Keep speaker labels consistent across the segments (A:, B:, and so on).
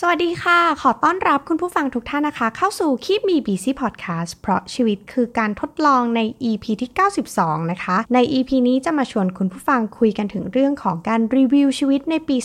A: สวัสดีค่ะ ขอต้อนรับคุณผู้ฟังทุกท่านนะคะ เข้าสู่คีบมีบีซีพอดแคสต์เพราะชีวิตคือการทดลองใน EP ที่ 92 นะคะ ใน EP นี้จะมาชวนคุณผู้ฟังคุยกันถึงเรื่องของการรีวิวชีวิตในปี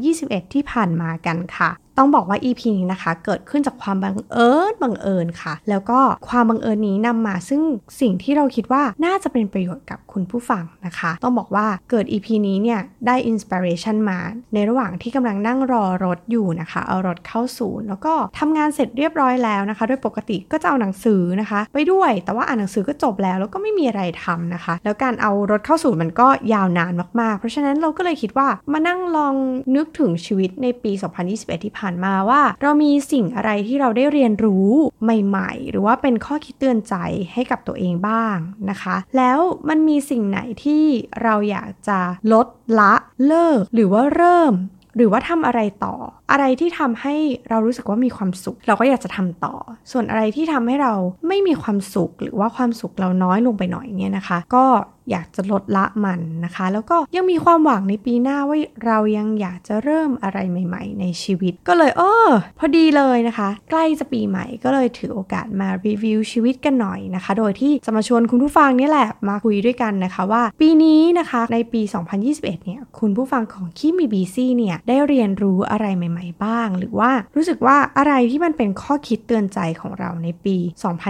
A: 2021 ที่ผ่านมากันค่ะ ต้องบอกว่า EP นี้นะคะ เกิดขึ้นจากความบังเอิญบังเอิญค่ะ แล้วก็ความบังเอิญนี้นำมาซึ่งสิ่งที่เราคิดว่าน่าจะเป็นประโยชน์กับคุณผู้ฟังนะคะ ต้องบอกว่าเกิด EP นี้เนี่ยได้อินสปิเรชันมาในระหว่างที่กำลังนั่งรอรถอยู่นะคะ เอารถเข้าศูนย์แล้วก็ทำงานเสร็จเรียบร้อยแล้วนะคะ โดยปกติก็จะเอาหนังสือนะคะ ไปด้วย แต่ว่าอ่านหนังสือก็จบแล้ว แล้วก็ไม่มีอะไรทำนะคะ แล้วการเอารถเข้าศูนย์มันก็ยาวนานมากๆ เพราะฉะนั้นเราก็เลยคิดว่ามานั่งลองนึกถึงชีวิตในปี 2021 ที่ผ่านมาว่า เรามีสิ่งอะไรที่เราได้เรียนรู้ใหม่ ๆ หรือว่าเป็นข้อคิดเตือนใจให้กับตัวเองบ้างนะคะ แล้วมันมีสิ่งไหนที่เราอยากจะลดละเลิก หรือว่าเริ่ม หรือว่าทำอะไรต่อ อะไรที่ทำให้เรารู้สึกว่ามีความสุข เราก็อยากจะทำต่อ ส่วนอะไรที่ทำให้เราไม่มีความสุข หรือว่าความสุขเราน้อยลงไปหน่อยเนี่ยนะคะ ก็อยากจะลดละมันนะคะ แล้วก็ยังมีความหวังในปีหน้าว่าเรายังอยากจะเริ่มอะไรใหม่ ๆ ในชีวิต ก็เลยเออพอดีเลยนะคะ ใกล้จะปีใหม่ก็เลยถือโอกาสมารีวิวชีวิตกันหน่อยนะคะ โดยที่จะมาชวนคุณผู้ฟังนี่แหละมาคุยด้วยกันนะคะว่า ปีนี้นะคะในปี 2021 เนี่ยคุณผู้ฟังของคิมีบีซี่เนี่ยได้เรียนรู้อะไรใหม่ๆบ้าง หรือว่ารู้สึกว่าอะไรที่มันเป็นข้อคิดเตือนใจของเราในปี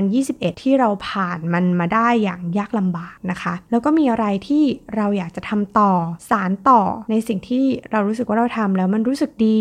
A: 2021 ที่เราผ่านมันมาได้อย่างยากลำบากนะคะ แล้วก็มีอะไรที่เราอยากจะทำต่อสารต่อในสิ่งที่เรารู้สึกว่าเราทำแล้วมันรู้สึกดี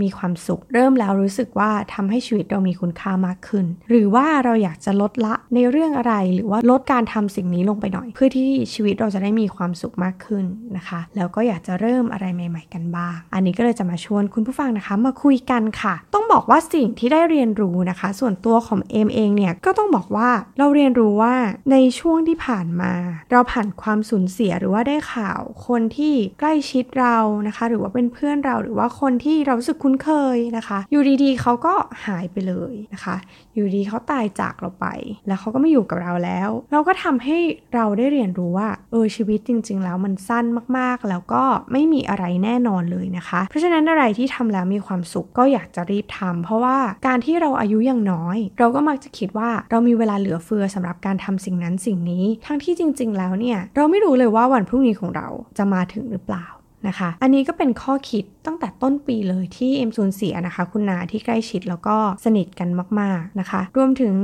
A: มีความสุข เริ่มแล้วรู้สึกว่าทำให้ชีวิตเรามีคุณค่ามากขึ้น หรือว่าเราอยากจะลดละในเรื่องอะไรหรือว่าลดการทำสิ่งนี้ลงไปหน่อย เพื่อที่ชีวิตเราจะได้มีความสุขมากขึ้นนะคะ แล้วก็อยากจะเริ่มอะไรใหม่ ๆ กันบ้าง อันนี้ก็เลยจะมาชวนคุณผู้ฟังนะคะ มาคุยกันค่ะ ต้องบอกว่าสิ่งที่ได้เรียนรู้นะคะ ส่วนตัวของเอมเองเนี่ยก็ต้องบอกว่าเราเรียนรู้ว่าในช่วงที่ผ่านมา เราผ่านความสูญเสียหรือว่าได้ข่าว คนที่ใกล้ชิดเรานะคะ หรือว่าเป็นเพื่อนเราหรือว่าคนที่เราสึกคุ้นเคยนะคะอยู่ดีๆเขาก็หายไปเลยนะคะ อยู่ดีเขาตายจากเราไป แล้วเขาก็ไม่อยู่กับเราแล้ว เราก็ทำให้เราได้เรียนรู้ว่าเออชีวิตจริง ๆ แล้วมันสั้นมากๆ แล้วก็ไม่มีอะไรแน่นอนเลยนะคะ เพราะฉะนั้นอะไรที่ทำแล้วมีความสุขก็อยากจะรีบทำเพราะว่าการที่เราอายุยังน้อย เราก็มักจะคิดว่าเรามีเวลาเหลือเฟือสำหรับการทำสิ่งนั้นสิ่งนี้ ทั้งที่จริง ๆ แล้วเนี่ยเราไม่รู้เลยว่าวันพรุ่งนี้ของเราจะมาถึงหรือเปล่า นะคะ อันนี้ก็เป็นข้อคิดตั้งแต่ต้นปีเลยที่เอ็มสูญเสียนะคะ คุณนาที่ใกล้ชิดแล้วก็สนิทกันมาก ๆนะคะ รวมถึง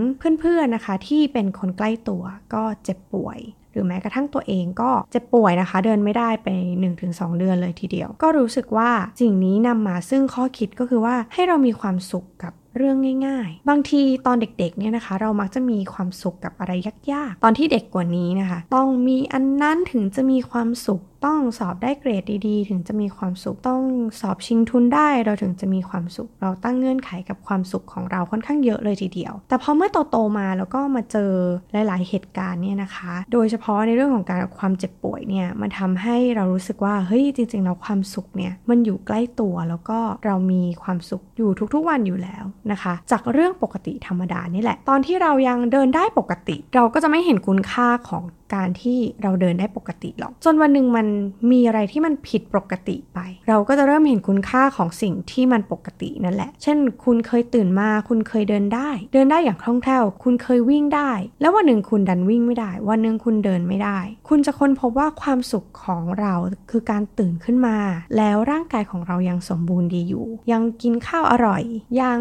A: เพื่อนๆนะคะที่เป็นคนใกล้ตัวก็เจ็บป่วย หรือแม้กระทั่งตัวเองก็เจ็บป่วยนะคะ เดินไม่ได้ไป 1-2 เดือนเลยทีเดียว ก็รู้สึกว่าสิ่งนี้นำมาซึ่งข้อคิดก็คือว่าให้เรามีความสุขกับเรื่องง่ายๆ บางทีตอนเด็กๆ เนี่ยนะคะ เรามักจะมีความสุขกับอะไรยากๆ ตอนที่เด็กกว่านี้นะคะ ต้องมีอันนั้นถึงจะมีความสุขต้องสอบได้เกรดดีๆ ถึงจะมีความสุขต้องสอบชิงทุนได้เราถึงจะมีความสุข เราตั้งเงื่อนไขกับความสุขของเราค่อนข้างเยอะเลยทีเดียว แต่พอเมื่อโตๆมาแล้วก็มาเจอหลาย ๆ เหตุการณ์เนี่ยนะคะ โดยเฉพาะในเรื่องของการความเจ็บป่วยเนี่ยมันทำให้เรารู้สึกว่าเฮ้ยจริงๆเราความสุขเนี่ยมันอยู่ใกล้ตัวแล้วก็เรามีความสุขอยู่ทุกๆวันอยู่แล้วนะคะ จากเรื่องปกติธรรมดานี่แหละ ตอนที่เรายังเดินได้ปกติ เราก็จะไม่เห็นคุณค่าของ การที่เราเดินได้ปกติหรอก จนวันหนึ่งมันมีอะไรที่มันผิดปกติไป เราก็จะเริ่มเห็นคุณค่าของสิ่งที่มันปกตินั่นแหละ เช่น คุณเคยตื่นมา คุณเคยเดินได้ เดินได้อย่างคล่องแคล่ว คุณเคยวิ่งได้ แล้ววันหนึ่งคุณดันวิ่งไม่ได้ วันหนึ่งคุณเดินไม่ได้ คุณจะค้นพบว่าความสุขของเราคือการตื่นขึ้นมา แล้วร่างกายของเรายังสมบูรณ์ดีอยู่ ยังกินข้าวอร่อย ยัง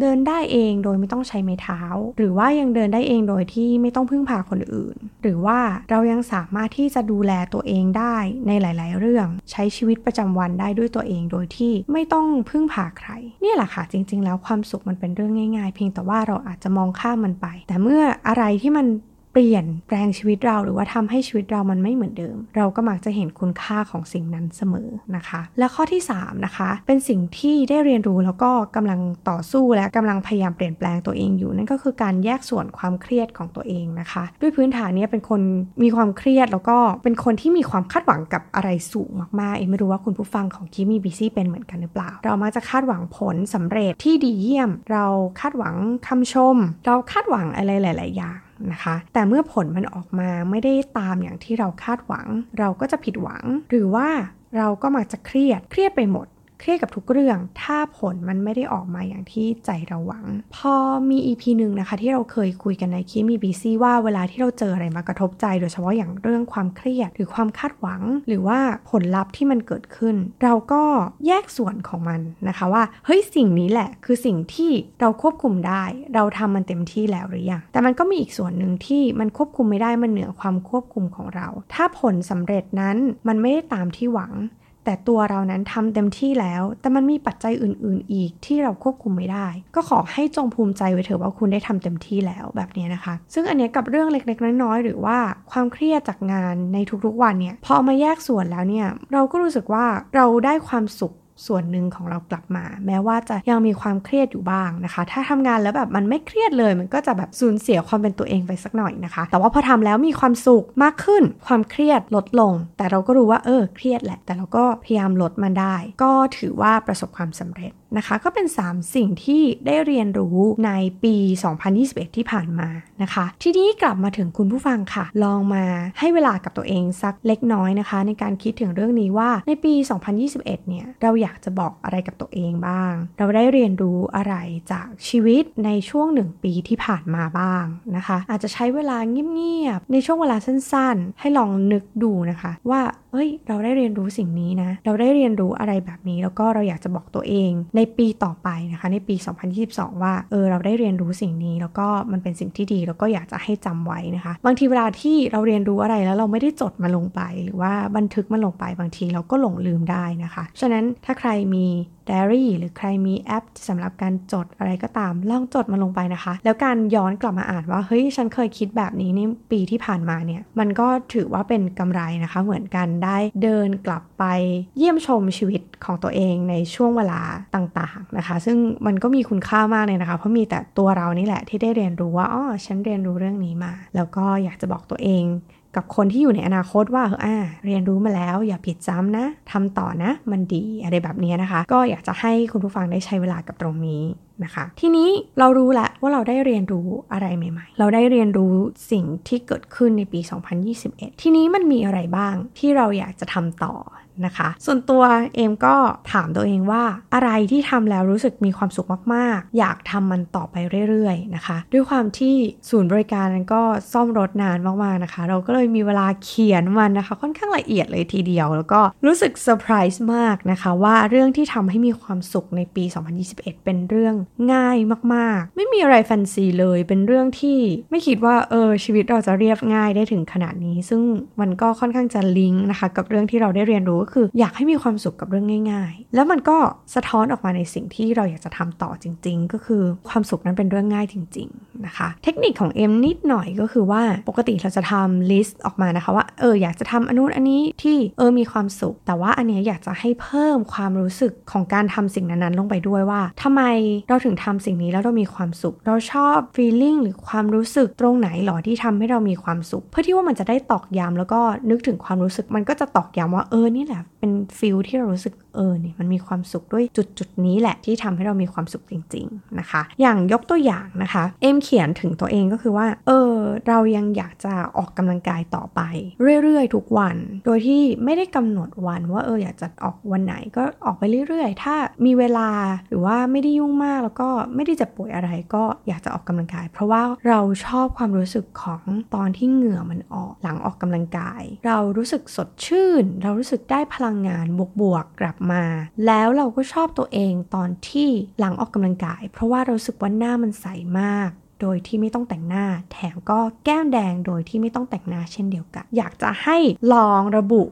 A: เดินได้เองโดยไม่ต้องใช้ไม้เท้า หรือว่ายังเดินได้เองโดยที่ไม่ต้องพึ่งพาคนอื่น หรือว่าเรายังสามารถที่จะดูแลตัวเองได้ในหลาย ๆ เรื่อง ใช้ชีวิตประจำวันได้ด้วยตัวเองโดยที่ไม่ต้องพึ่งพาใคร นี่แหละค่ะจริง ๆ แล้วความสุขมันเป็นเรื่องง่าย ๆ เพียงแต่ว่าเราอาจจะมองข้ามมันไป แต่เมื่ออะไรที่มัน เปลี่ยนแปลงชีวิตเราหรือว่าทำให้ชีวิตเรามันไม่เหมือนเดิม เราก็มักจะเห็นคุณค่าของสิ่งนั้นเสมอนะคะ และข้อที่ 3 นะคะ เป็นสิ่งที่ได้เรียนรู้แล้วก็กำลังต่อสู้และกำลังพยายามเปลี่ยนแปลงตัวเองอยู่ นั่นก็คือการแยกส่วนความเครียดของตัวเองนะคะ ด้วยพื้นฐานนี้เป็นคนมีความเครียดแล้วก็เป็นคนที่มีความคาดหวังกับอะไรสูงมากๆเองไม่รู้ว่าคุณผู้ฟังของคิมีบีซี่เป็นเหมือนกันหรือเปล่า เรามักจะคาดหวังผลสำเร็จที่ดีเยี่ยม เราคาดหวังคำชม เราคาดหวังอะไรหลาย ๆ อย่าง นะคะ แต่เมื่อผลมันออกมาไม่ได้ตามอย่างที่เราคาดหวัง เราก็จะผิดหวัง หรือว่าเราก็มักจะเครียดเครียดไปหมด เครียดกับทุกเรื่อง ถ้าผลมันไม่ได้ออกมาอย่างที่ใจเราหวัง พอมี EP หนึ่งนะคะ ที่เราเคยคุยกันในคีมีบีซีว่าเวลาที่เราเจออะไรมากระทบใจ โดยเฉพาะอย่างเรื่องความเครียด หรือความคาดหวัง หรือว่าผลลัพธ์ที่มันเกิดขึ้น เราก็แยกส่วนของมันนะคะว่าเฮ้ยสิ่งนี้แหละ คือสิ่งที่เราควบคุมได้ เราทำมันเต็มที่แล้วหรือยังแต่มันก็มีอีกส่วนหนึ่งที่มันควบคุมไม่ได้มันเหนือความควบคุมของเรา ถ้าผลสำเร็จนั้นมันไม่ได้ตามที่หวัง แต่ตัวเรานั้นทำเต็มที่แล้ว แต่มันมีปัจจัยอื่น ๆ อีกที่เราควบคุมไม่ได้ ก็ขอให้จงภูมิใจไว้เถอะว่าคุณได้ทำเต็มที่แล้วแบบนี้นะคะ ซึ่งอันนี้กับเรื่องเล็ก ๆ น้อย ๆ หรือว่าความเครียดจากงานในทุกๆวันเนี่ย พอเอามาแยกส่วนแล้วเนี่ย เราก็รู้สึกว่าเราได้ความสุข ส่วนหนึ่งของเรากลับมา แม้ว่าจะยังมีความเครียดอยู่บ้างนะคะ ถ้าทำงานแล้วแบบมันไม่เครียดเลย มันก็จะแบบสูญเสียความเป็นตัวเองไปสักหน่อยนะคะ แต่ว่าพอทำแล้วมีความสุขมากขึ้น ความเครียดลดลง แต่เราก็รู้ว่าเออเครียดแหละ แต่เราก็พยายามลดมันได้ ก็ถือว่าประสบความสำเร็จนะคะ ก็เป็น 3 สิ่งที่ได้เรียนรู้ในปี 2021 ที่ผ่านมานะคะ ทีนี้กลับมาถึงคุณผู้ฟังค่ะ ลองมาให้เวลากับตัวเองสักเล็กน้อยนะคะ ในการคิดถึงเรื่องนี้ว่าในปี 2021 เนี่ยเราอยากากจะบอกอะไรกับตัวเองบ้าง เราได้เรียนรู้อะไรจากชีวิตในช่วงหนึ่งปีที่ผ่านมาบ้างนะคะ อาจจะใช้เวลาเงียบๆในช่วงเวลาสั้นๆ ให้ลองนึกดูนะคะ ว่าเอ้ย เราได้เรียนรู้สิ่งนี้นะ เราได้เรียนรู้อะไรแบบนี้ แล้วก็เราอยากจะบอกตัวเอง ในปีต่อไปนะคะ ในปี 2022 ว่า เออ เราได้เรียนรู้สิ่งนี้ แล้วก็มันเป็นสิ่งที่ดี แล้วก็อยากจะให้จำไว้นะคะ บางทีเวลาที่เราเรียนรู้อะไรแล้วเราไม่ได้จดมาลงไป หรือว่าบันทึกมันลงไป บางทีเราก็หลงลืมได้นะคะ ฉะนั้นถ้าใครมีไดอารี่หรือใครมีแอปสำหรับการจดอะไรก็ตามลองจดมาลงไปนะคะ แล้วการย้อนกลับมาอ่านว่าเฮ้ยฉันเคยคิดแบบนี้ในปีที่ผ่านมาเนี่ย มันก็ถือว่าเป็นกำไรนะคะ เหมือนกันได้เดินกลับไปเยี่ยมชมชีวิตของตัวเองในช่วงเวลาต่างๆนะคะ ซึ่งมันก็มีคุณค่ามากเลยนะคะ เพราะมีแต่ตัวเรานี่แหละที่ได้เรียนรู้ว่าอ๋อฉันเรียนรู้เรื่องนี้มา แล้วก็อยากจะบอกตัวเอง กับคนที่อยู่ในอนาคตว่าเอออ่าเรียนรู้มาแล้ว อย่าผิดซ้ำนะทำต่อนะ มันดีอะไรแบบนี้นะคะ ก็อยากจะให้คุณผู้ฟังได้ใช้เวลากับตรงนี้นะคะ ทีนี้เรารู้แล้วว่าเราได้เรียนรู้อะไรใหม่ ๆ เราได้เรียนรู้สิ่งที่เกิดขึ้นในปี 2021 ทีนี้มันมีอะไรบ้างที่เราอยากจะทำต่อ นะคะ ส่วนตัวเอมก็ถามตัวเองว่าอะไรที่ทำแล้วรู้สึกมีความสุขมาก ๆ อยากทำมันต่อไปเรื่อย ๆ นะคะ ด้วยความที่ศูนย์บริการนั้นก็ซ่อมรถนานมาก ๆ นะคะ เราก็เลยมีเวลาเขียนมันนะคะ ค่อนข้างละเอียดเลยทีเดียว แล้วก็รู้สึกเซอร์ไพรส์มากนะคะว่าเรื่องที่ทำให้มีความสุขในปี 2021 เป็นเรื่องง่ายมาก ๆ ไม่มีอะไรแฟนซีเลย เป็นเรื่องที่ไม่คิดว่าเออชีวิตเราจะเรียบง่ายได้ถึงขนาดนี้ ซึ่งมันก็ค่อนข้างจะลิงก์นะคะ กับเรื่องที่เราได้เรียนรู้คืออยากให้มีความสุขกับเรื่องง่าย ๆ แล้วมันก็สะท้อนออกมาในสิ่งที่เราอยากจะทำต่อจริง ๆ ก็คือความสุขนั้นเป็นเรื่องง่ายจริง ๆ นะคะ เทคนิคของเอ็มนิดหน่อยก็คือว่าปกติเราจะทำ list ออกมานะคะว่าเอออยากจะทำอันนู้นอันนี้ที่เออมีความสุข แต่ว่าอันนี้อยากจะให้เพิ่มความรู้สึกของการทำสิ่งนั้นๆลงไปด้วยว่าทำไมเราถึงทำสิ่งนี้แล้วเรามีความสุข เราชอบ feeling หรือความรู้สึกตรงไหนหรอที่ทำให้เรามีความสุข เพื่อที่ว่ามันจะได้ตอกย้ำแล้วก็นึกถึงความรู้สึกมันก็จะตอกย้ำว่าเออนี่แหละ have เป็น feel ที่เรารู้สึกเออเนี่ยมันมีความสุขด้วยจุดจุดนี้แหละที่ทำให้เรามีความสุขจริง ๆนะคะ อย่างยกตัวอย่างนะคะ เอ็มเขียนถึงตัวเองก็คือว่า เออ เรายังอยากจะออกกำลังกายต่อไป เรื่อยๆ ทุกวัน โดยที่ไม่ได้กำหนดวันว่าเอออยากจะออกวันไหนก็ออกไปเรื่อยๆ ถ้ามีเวลาหรือว่าไม่ได้ยุ่งมากแล้วก็ไม่ได้จะป่วยอะไรก็อยากจะออกกำลังกาย เพราะว่าเราชอบความรู้สึกของตอนที่เหงื่อมันออกหลังออกกำลังกาย เรารู้สึกสดชื่น เรารู้สึกได้พลังงานบวกๆกลับมา แล้วเราก็ชอบตัวเองตอนที่หลังออกกำลังกาย เพราะว่าเราสึกว่าหน้ามันใสมากโดยที่ไม่ต้องแต่งหน้า แถมก็แก้มแดงโดยที่ไม่ต้องแต่งหน้าเช่นเดียวกัน อยากจะให้ลองระบุ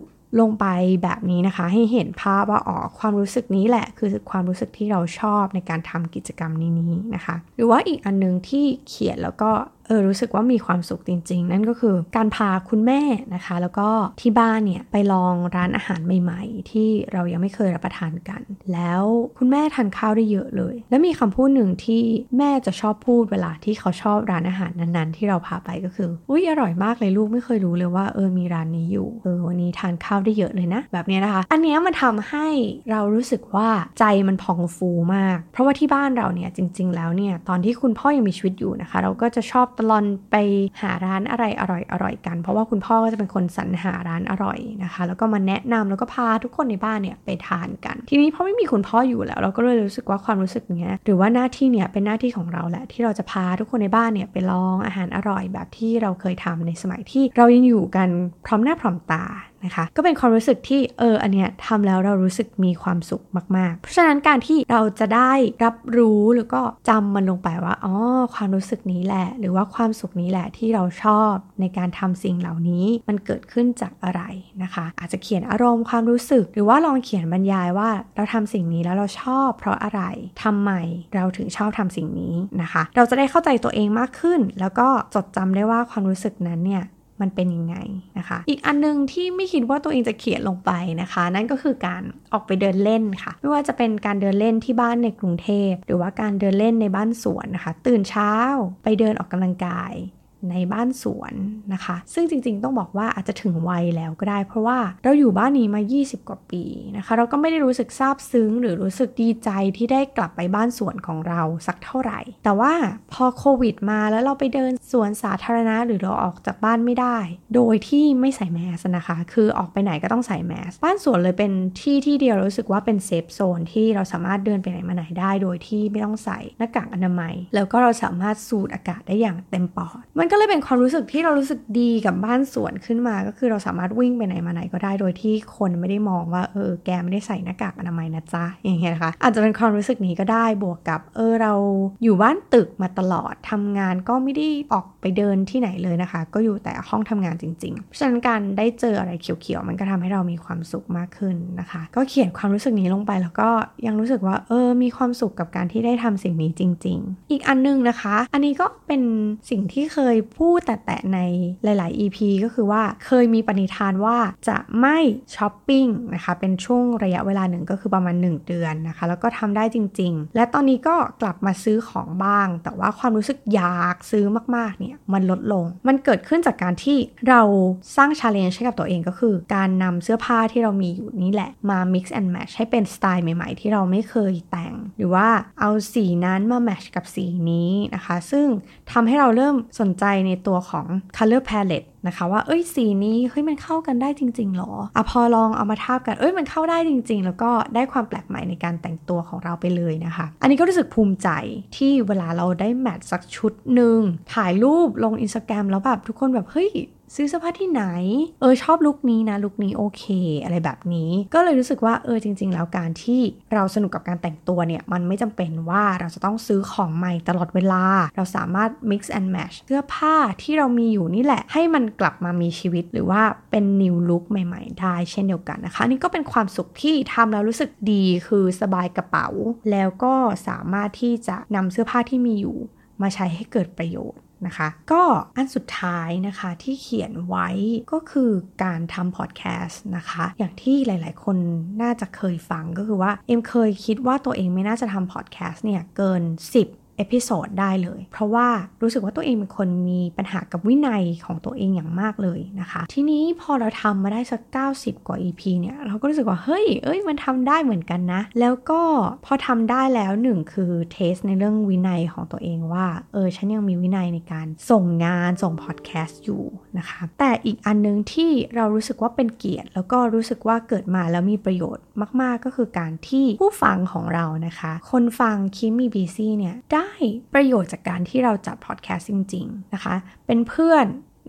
A: ลงไปแบบนี้นะคะ ให้เห็นภาพว่าอ๋อความรู้สึกนี้แหละ คือความรู้สึกที่เราชอบในการทำกิจกรรมนี้นะคะ หรือว่าอีกอันนึงที่เขียนแล้วก็ เออรู้สึกว่ามีความสุขจริง ๆ นั่นก็คือการพาคุณแม่นะคะ แล้วก็ที่บ้านเนี่ยไปลองร้านอาหารใหม่ ๆ ที่เรายังไม่เคยรับประทานกัน แล้วคุณแม่ทานข้าวได้เยอะเลย แล้วมีคำพูดหนึ่งที่แม่จะชอบพูดเวลาที่เขาชอบร้านอาหารนั้นๆ ที่เราพาไปก็คืออุ้ยอร่อยมากเลยลูกไม่เคยรู้เลยว่าเออมีร้านนี้อยู่เออวันนี้ทานข้าวได้เยอะเลยนะ แบบนี้นะคะ อันนี้มันทำให้เรารู้สึกว่าใจมันพองฟูมาก เพราะว่าที่บ้านเราเนี่ยจริง ๆ แล้วเนี่ยตอนที่คุณพ่อยังมีชีวิตอยู่นะคะ เราก็จะชอบตลอนไปหาร้านอะไรอร่อยๆกัน เพราะว่าคุณพ่อก็จะเป็นคนสรรหาร้านอร่อยนะคะ แล้วก็มาแนะนำแล้วก็พาทุกคนในบ้านเนี่ยไปทานกัน ทีนี้เพราะไม่มีคุณพ่ออยู่แล้ว เราก็เลยรู้สึกว่าความรู้สึกเนี้ยหรือว่าหน้าที่เนี่ยเป็นหน้าที่ของเราแหละที่เราจะพาทุกคนในบ้านเนี่ยไปลองอาหารอร่อยแบบที่เราเคยทำในสมัยที่เรายังอยู่กันพร้อมหน้าพร้อมตานะคะ ก็เป็นความรู้สึกที่เอออันเนี้ยทำแล้วเรารู้สึกมีความสุขมาก ๆ เพราะฉะนั้นการที่เราจะได้รับรู้หรือก็จำมันลงไปว่าอ๋อความรู้สึกนี้แหละ หรือว่าความสุขนี้แหละที่เราชอบในการทำสิ่งเหล่านี้มันเกิดขึ้นจากอะไรนะคะ อาจจะเขียนอารมณ์ความรู้สึก หรือว่าลองเขียนบรรยายว่าเราทำสิ่งนี้แล้วเราชอบเพราะอะไรทำไมเราถึงชอบทำสิ่งนี้นะคะ เราจะได้เข้าใจตัวเองมากขึ้น แล้วก็จดจำได้ว่าความรู้สึกนั้นเนี่ย มันเป็นยังไงนะคะ อีกอันนึงที่ไม่คิดว่าตัวเองจะเขียนลงไปนะคะ นั่นก็คือการออกไปเดินเล่นค่ะ ไม่ว่าจะเป็นการเดินเล่นที่บ้านในกรุงเทพ หรือว่าการเดินเล่นในบ้านสวนนะคะ ตื่นเช้าไปเดินออกกำลังกาย ในบ้านสวนนะคะ ซึ่งจริงๆ ต้องบอกว่าอาจจะถึงวัยแล้วก็ได้ เพราะว่าเราอยู่บ้านนี้มา 20 กว่าปีนะคะ เราก็ไม่ได้รู้สึกซาบซึ้ง หรือรู้สึกดีใจที่ได้กลับไปบ้านสวนของเราสักเท่าไหร่ แต่ว่าพอโควิดมาแล้วเราไปเดินสวนสาธารณะ หรือเราออกจากบ้านไม่ได้ โดยที่ไม่ใส่แมสนะคะ คือออกไปไหนก็ต้องใส่แมส บ้านสวนเลยเป็นที่ที่เดียวรู้สึกว่าเป็นเซฟโซนที่เราสามารถเดินไปไหนมาไหนได้ โดยที่ไม่ต้องใส่หน้ากากอนามัย แล้วก็เราสามารถสูดอากาศได้อย่างเต็มปอดมันก็เลยเป็นความรู้สึกที่เรารู้สึกดีกับบ้านสวนขึ้นมา ก็คือเราสามารถวิ่งไปไหนมาไหนก็ได้โดยที่คนไม่ได้มองว่าเออแกไม่ได้ใส่หน้ากากอนามัยนะจ๊ะอย่างเงี้ยนะคะอาจจะเป็นความรู้สึกนี้ก็ได้บวกกับ เออเราอยู่บ้านตึกมาตลอดทำงานก็ไม่ได้ออกไปเดินที่ไหนเลยนะคะ ก็อยู่แต่ห้องทำงานจริงๆเพราะฉะนั้นการได้เจออะไรเขียวๆมันก็ทำให้เรามีความสุขมากขึ้นนะคะ ก็เขียนความรู้สึกนี้ลงไปแล้วก็ยังรู้สึกว่าเออมีความสุขกับการที่ได้ทำสิ่งนี้จริง ๆ อีกอันนึงนะคะ อันนี้ก็เป็นสิ่งที่เคยพูดแต่แต่ในหลาย ๆ EP ก็คือว่าเคยมีปณิธานว่าจะไม่ช้อปปิ้งนะคะ เป็นช่วงระยะเวลาหนึ่งก็คือประมาณ 1 เดือนนะคะ แล้วก็ทำได้จริง ๆ และตอนนี้ก็กลับมาซื้อของบ้าง แต่ว่าความรู้สึกอยากซื้อมาก ๆ เนี่ยมันลดลง มันเกิดขึ้นจากการที่เราสร้างชาเลนจ์ให้กับตัวเองก็คือ การนำเสื้อผ้าที่เรามีอยู่นี้แหละมา mix and match ให้เป็นสไตล์ใหม่ ๆ ที่เราไม่เคยแต่ง หรือว่าเอาสีนั้นมาแมชกับสีนี้นะคะ ซึ่งทำให้เราเริ่มสนใจในตัวของ color palette นะคะว่าเอ้ยสีนี้เฮ้ยมันเข้ากันได้จริง ๆหรออะพอลองเอามาทาบกันเอ้ยมันเข้าได้จริง ๆ แล้วก็ได้ความแปลกใหม่ในการแต่งตัวของเราไปเลยนะคะ อันนี้ก็รู้สึกภูมิใจที่เวลาเราได้แมทสักชุดหนึ่งถ่ายรูปลงอินสตาแกรมแล้วแบบทุกคนแบบเฮ้ย ซื้อเสื้อผ้าที่ไหน เออชอบลุคนี้นะลุคนี้โอเค อะไรแบบนี้ ก็เลยรู้สึกว่าเออจริง ๆ แล้วการที่เราสนุกกับการแต่งตัวเนี่ย มันไม่จำเป็นว่าเราจะต้องซื้อของใหม่ตลอดเวลา เราสามารถ mix and match เสื้อผ้าที่เรามีอยู่นี่แหละ ให้มันกลับมามีชีวิตหรือว่าเป็น new look ใหม่ ๆ ได้เช่นเดียวกันนะคะนี่ก็เป็นความสุขที่ทำแล้วรู้สึกดีคือสบายกระเป๋า แล้วก็สามารถที่จะนำเสื้อผ้าที่มีอยู่ มาใช้ให้เกิดประโยชน์ นะคะ ก็อันสุดท้ายนะคะที่เขียนไว้ก็คือการทำพอดแคสต์นะคะ อย่างที่หลาย ๆ คนน่าจะเคยฟังก็คือว่า เอ็มเคยคิดว่าตัวเองไม่น่าจะทำพอดแคสต์เนี่ยเกิน 10 episode ได้เลย เพราะว่ารู้สึกว่าตัวเองเป็นคนมีปัญหากับวินัยของตัวเองอย่างมากเลยนะคะ ทีนี้พอเราทำมาได้สัก 90 กว่า EP เนี่ยเราก็รู้สึกว่า เฮ้ย เอ้ย มันทำได้เหมือนกันนะ แล้วก็พอทำได้แล้วหนึ่งคือ test ในเรื่องวินัยของตัวเองว่า เออ ฉันยังมีวินัยในการส่งงานส่งพอดแคสต์อยู่นะคะ แต่อีกอันนึงที่เรารู้สึกว่าเป็นเกียรติ แล้วก็รู้สึกว่าเกิดมาแล้วมีประโยชน์มาก ๆ ก็คือการที่ผู้ฟังของเรานะคะ คนฟัง Keep Me Busy เนี่ยได้ประโยชน์จากการที่เราจัดพอดแคสต์จริง ๆ นะคะ เป็นเพื่อน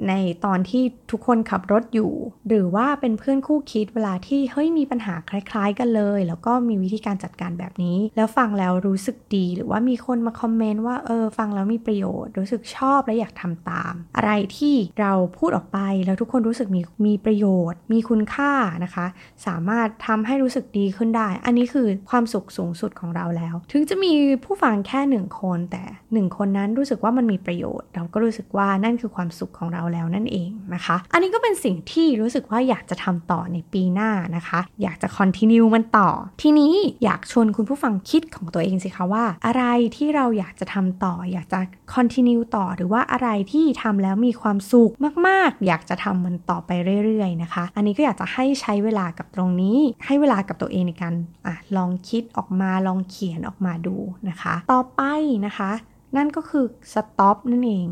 A: ในตอนที่ทุกคนขับรถอยู่ หรือว่าเป็นเพื่อนคู่คิดเวลาที่เฮ้ยมีปัญหาคล้ายๆกันเลย แล้วก็มีวิธีการจัดการแบบนี้ แล้วฟังแล้วรู้สึกดี หรือว่ามีคนมาคอมเมนต์ว่าเออฟังแล้วมีประโยชน์ รู้สึกชอบและอยากทำตาม อะไรที่เราพูดออกไปแล้วทุกคนรู้สึกมีมีประโยชน์ มีคุณค่านะคะ สามารถทำให้รู้สึกดีขึ้นได้ อันนี้คือความสุขสูงสุดของเราแล้ว ถึงจะมีผู้ฟังแค่หนึ่งคนแต่หนึ่งคนนั้นรู้สึกว่ามันมีประโยชน์ เราก็รู้สึกว่านั่นคือความสุขของเราแล้วนั่นเองนะคะ อันนี้ก็เป็นสิ่งที่รู้สึกว่าอยากจะทำต่อในปีหน้านะคะ อยากจะคอนติเนียมันต่อ ทีนี้อยากชวนคุณผู้ฟังคิดของตัวเองสิคะว่า อะไรที่เราอยากจะทำต่อ อยากจะคอนติเนียต่อ หรือว่าอะไรที่ทำแล้วมีความสุขมาก ๆ อยากจะทำมันต่อไปเรื่อย ๆ นะคะ อันนี้ก็อยากจะให้ใช้เวลากับตรงนี้ ให้เวลากับตัวเองในการอะลองคิดออกมาลองเขียนออกมาดูนะคะ ต่อไปนะคะ นั่นก็คือสต็อปนั่นเอง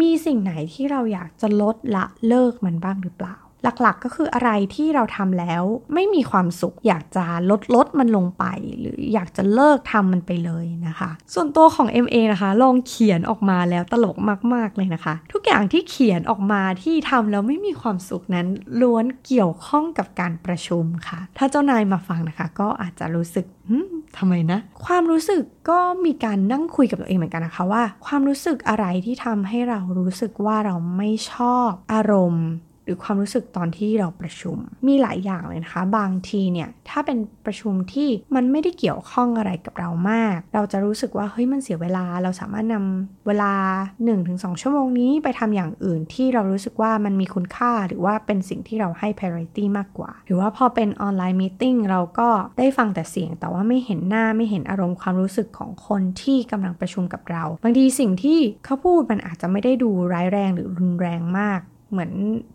A: มีสิ่งไหนที่เราอยากจะลดละเลิกมันบ้างหรือเปล่า หลักๆ ก็คืออะไรที่เราทำแล้ว ไม่มีความสุข อยากจะลดลดมันลงไป หรืออยากจะเลิกทำมันไปเลยนะคะ ส่วนตัวของ MA นะคะ ลองเขียนออกมาแล้วตลกมาก ๆ เลยนะคะ ทุกอย่างที่เขียนออกมาที่ทำแล้วไม่มีความสุขนั้นล้วนเกี่ยวข้องกับการประชุมค่ะ ถ้าเจ้านายมาฟังนะคะ ก็อาจจะรู้สึกทำไมนะ ความรู้สึกก็มีการนั่งคุยกับตัวเองเหมือนกันนะคะว่า ความรู้สึกอะไรที่ทำให้เรารู้สึกว่าเราไม่ชอบอารมณ์ หรือความรู้สึกตอนที่เราประชุม มีหลายอย่างเลยนะคะ บางทีเนี่ยถ้าเป็นประชุมที่มันไม่ได้เกี่ยวข้องอะไรกับเรามาก เราจะรู้สึกว่าเฮ้ยมันเสียเวลาเราสามารถนำเวลา 1-2 ชั่วโมงนี้ไปทำอย่างอื่นที่เรารู้สึกว่ามันมีคุณค่า หรือว่าเป็นสิ่งที่เราให้ priority มากกว่า หรือว่าพอเป็นออนไลน์มีติ้งเราก็ได้ฟังแต่เสียง แต่ว่าไม่เห็นหน้าไม่เห็นอารมณ์ความรู้สึกของคนที่กำลังประชุมกับเรา บางทีสิ่งที่เขาพูดมันอาจจะไม่ได้ดูร้ายแรงหรือรุนแรงมาก เหมือน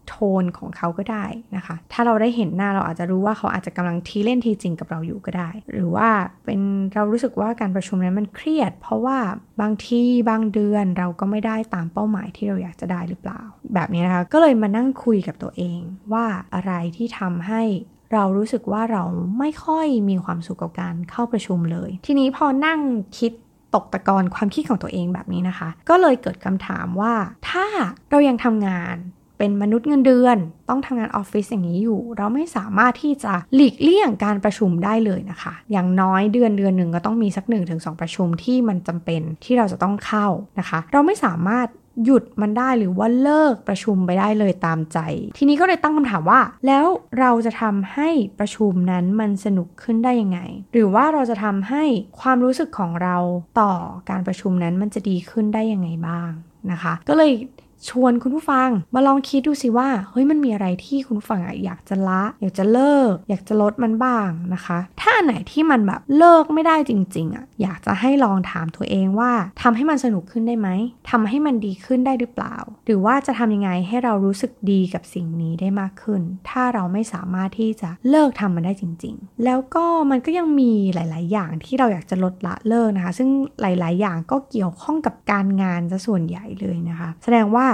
A: โทนของเขาก็ได้นะคะ ถ้าเราได้เห็นหน้าเราอาจจะรู้ว่าเขาอาจจะกำลังทีเล่นทีจริงกับเราอยู่ก็ได้ หรือว่าเป็นเรารู้สึกว่าการประชุมนั้นมันเครียด เพราะว่าบางที่บางเดือนเราก็ไม่ได้ตามเป้าหมายที่เราอยากจะได้หรือเปล่า แบบนี้นะคะก็เลยมานั่งคุยกับตัวเองว่าอะไรที่ทำให้เรารู้สึกว่าเราไม่ค่อยมีความสุขกับการเข้าประชุมเลย ทีนี้พอนั่งคิดตกตะกอนความคิดของตัวเองแบบนี้นะคะ ก็เลยเกิดคำถามว่า ถ้าเรายังทำงาน เป็นมนุษย์เงินเดือน ต้องทำงานออฟฟิศอย่างนี้อยู่ เราไม่สามารถที่จะหลีกเลี่ยงการประชุมได้เลยนะคะ อย่างน้อยเดือนเดือนหนึ่งก็ต้องมีสัก1นถึงสประชุมที่มันจำเป็นที่เราจะต้องเข้านะคะ เราไม่สามารถหยุดมันได้หรือว่าเลิกประชุมไปได้เลยตามใจ ทีนี้ก็เลยตั้งคำถามว่า แล้วเราจะทำให้ประชุมนั้นมันสนุกขึ้นได้ยังไง หรือว่าเราจะทำให้ความรู้สึกของเราต่อการประชุมนั้นมันจะดีขึ้นได้ยังไงบ้างนะคะ ก็เลย ชวนคุณผู้ฟังมาลองคิดดูสิว่าเฮ้ยมันมีอะไรที่คุณผู้ฟังอยากจะละ อยากจะเลิก อยากจะลดมันบ้างนะคะ ถ้าอันไหนที่มันแบบเลิกไม่ได้จริงๆอะอยากจะให้ลองถามตัวเองว่าทำให้มันสนุกขึ้นได้ไหมทำให้มันดีขึ้นได้หรือเปล่า หรือว่าจะทำยังไงให้เรารู้สึกดีกับสิ่งนี้ได้มากขึ้น ถ้าเราไม่สามารถที่จะเลิกทำมันได้จริง ๆ แล้วก็มันก็ยังมีหลาย ๆ อย่างที่เราอยากจะลดละเลิกนะคะ ซึ่งหลาย ๆ อย่างก็เกี่ยวข้องกับการงานซะส่วนใหญ่เลยนะคะ แสดงว่า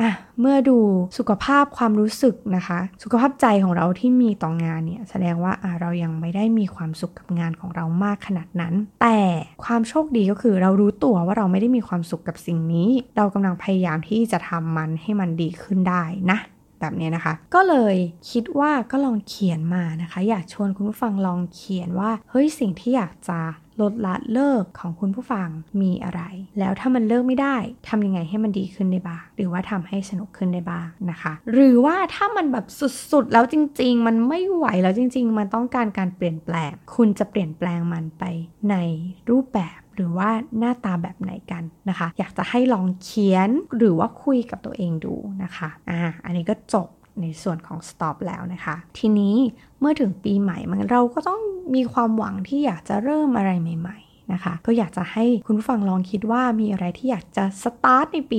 A: อะเมื่อดูสุขภาพความรู้สึกนะคะ สุขภาพใจของเราที่มีต่องานเนี่ยแสดงว่าอะเรายังไม่ได้มีความสุขกับงานของเรามากขนาดนั้น แต่ความโชคดีก็คือเรารู้ตัวว่าเราไม่ได้มีความสุขกับสิ่งนี้ เรากำลังพยายามที่จะทำมันให้มันดีขึ้นได้นะแบบนี้นะคะ ก็เลยคิดว่าก็ลองเขียนมานะคะ อยากชวนคุณผู้ฟังลองเขียนว่า เฮ้ยสิ่งที่อยากจะ ลดละเลิกของคุณผู้ฟังมีอะไร แล้วถ้ามันเลิกไม่ได้ทำยังไงให้มันดีขึ้นได้บ้าง หรือว่าทำให้สนุกขึ้นได้บ้างนะคะ หรือว่าถ้ามันแบบสุดๆ แล้วจริง ๆ มันไม่ไหวแล้วจริง ๆ มันต้องการการเปลี่ยนแปลง คุณจะเปลี่ยนแปลงมันไปในรูปแบบหรือว่าหน้าตาแบบไหนกันนะคะ อยากจะให้ลองเขียนหรือว่าคุยกับตัวเองดูนะคะอ่าอันนี้ก็จบ ในส่วนของ stop แล้วนะคะ ทีนี้เมื่อถึงปีใหม่มันเราก็ต้องมีความหวังที่อยากจะเริ่มอะไรใหม่ นะคะ ก็อยากจะให้คุณผู้ฟังลองคิดว่ามีอะไรที่อยากจะสตาร์ทในปี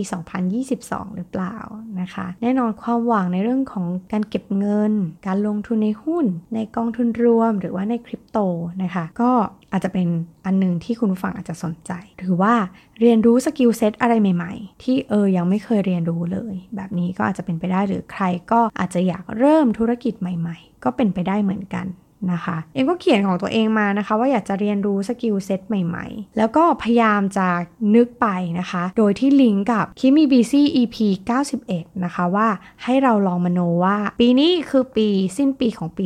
A: 2022 หรือเปล่านะคะ แน่นอนความหวังในเรื่องของการเก็บเงิน การลงทุนในหุ้น ในกองทุนรวม หรือว่าในคริปโตนะคะ ก็อาจจะเป็นอันหนึ่งที่คุณผู้ฟังอาจจะสนใจ หรือว่าเรียนรู้ skill set อะไรใหม่ๆ ที่เออยังไม่เคยเรียนรู้เลย แบบนี้ก็อาจจะเป็นไปได้หรือใครก็อาจจะอยากเริ่มธุรกิจใหม่ ๆ ก็เป็นไปได้เหมือนกัน นะคะ เอ็มก็เขียนของตัวเองมานะคะ ว่าอยากจะเรียนรู้ skill set ใหม่ๆ แล้วก็พยายามจะนึกไปนะคะ โดยที่ลิงก์กับ Keep Me Busy EP 91 นะคะว่าให้เราลองมโนว่า ปีนี้คือปีสิ้นปีของปี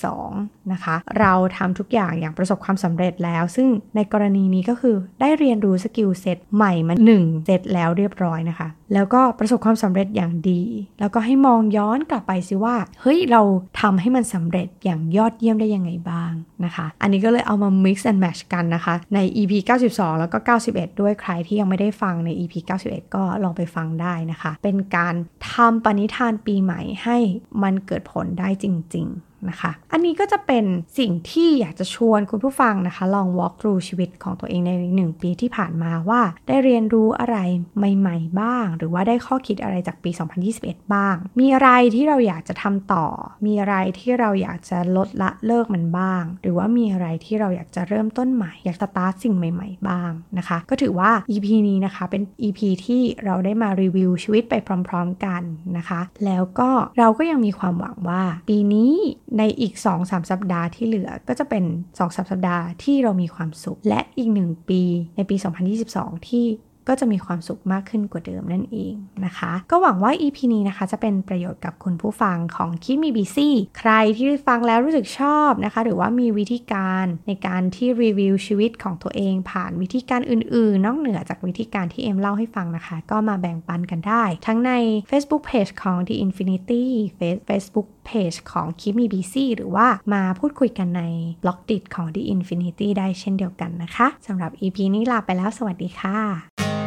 A: 2022นะคะ เราทำทุกอย่างอย่างประสบความสำเร็จแล้ว ซึ่งในกรณีนี้ก็คือได้เรียนรู้ skill set ใหม่มา1เซตแล้วเรียบร้อยนะคะ แล้วก็ประสบความสำเร็จอย่างดี แล้วก็ให้มองย้อนกลับไปสิว่า เฮ้ย เราทำให้มันสำเร็จอย่างยอดเยี่ยมได้ยังไงบ้างนะคะ อันนี้ก็เลยเอามา mix and match กันนะคะ ใน EP 92 แล้วก็ 91 ด้วยใครที่ยังไม่ได้ฟังใน EP 91 ก็ลองไปฟังได้นะคะ เป็นการทำปณิธานปีใหม่ให้มันเกิดผลได้จริง ๆ นะคะ อันนี้ก็จะเป็นสิ่งที่อยากจะชวนคุณผู้ฟังนะคะ ลอง walk through ชีวิตของตัวเองใน1ปีที่ผ่านมาว่า ได้เรียนรู้อะไรใหม่ ๆ บ้าง หรือว่าได้ข้อคิดอะไรจากปี 2021 บ้าง มีอะไรที่เราอยากจะทำต่อ มีอะไรที่เราอยากจะลดละเลิกมันบ้าง หรือว่ามีอะไรที่เราอยากจะเริ่มต้นใหม่ อยากสตาร์ทสิ่งใหม่ ๆ บ้างนะคะ ก็ถือว่า EP นี้นะคะเป็น EP ที่เราได้มารีวิวชีวิตไปพร้อม ๆ กันนะคะ แล้วก็เราก็ยังมีความหวังว่า ปีนี้ในอีก 2-3 สัปดาห์ที่เหลือก็จะเป็น 2-3 สัปดาห์ที่เรามีความสุข และอีก 1 ปีในปี 2022 ที่ก็จะมีความสุขมากขึ้นกว่าเดิมนั่นเองนะคะ ก็หวังว่า EP นี้นะคะ จะเป็นประโยชน์กับคุณผู้ฟังของคิดมีบีซี่ใครที่ฟังแล้วรู้สึกชอบนะคะ หรือว่ามีวิธีการในการที่รีวิวชีวิตของตัวเอง ผ่านวิธีการอื่นๆ นอกเหนือจากวิธีการที่เอ็มเล่าให้ฟังนะคะ ก็มาแบ่งปันกันได้ ทั้งใน Facebook Page ของ The Infinity Facebook เพจของคิดมีบีซีหรือว่ามาพูดคุยกันในบล็อกดิของ The Infinity ได้เช่นเดียวกันนะคะสำหรับ EP นี้ลาไปแล้วสวัสดีค่ะ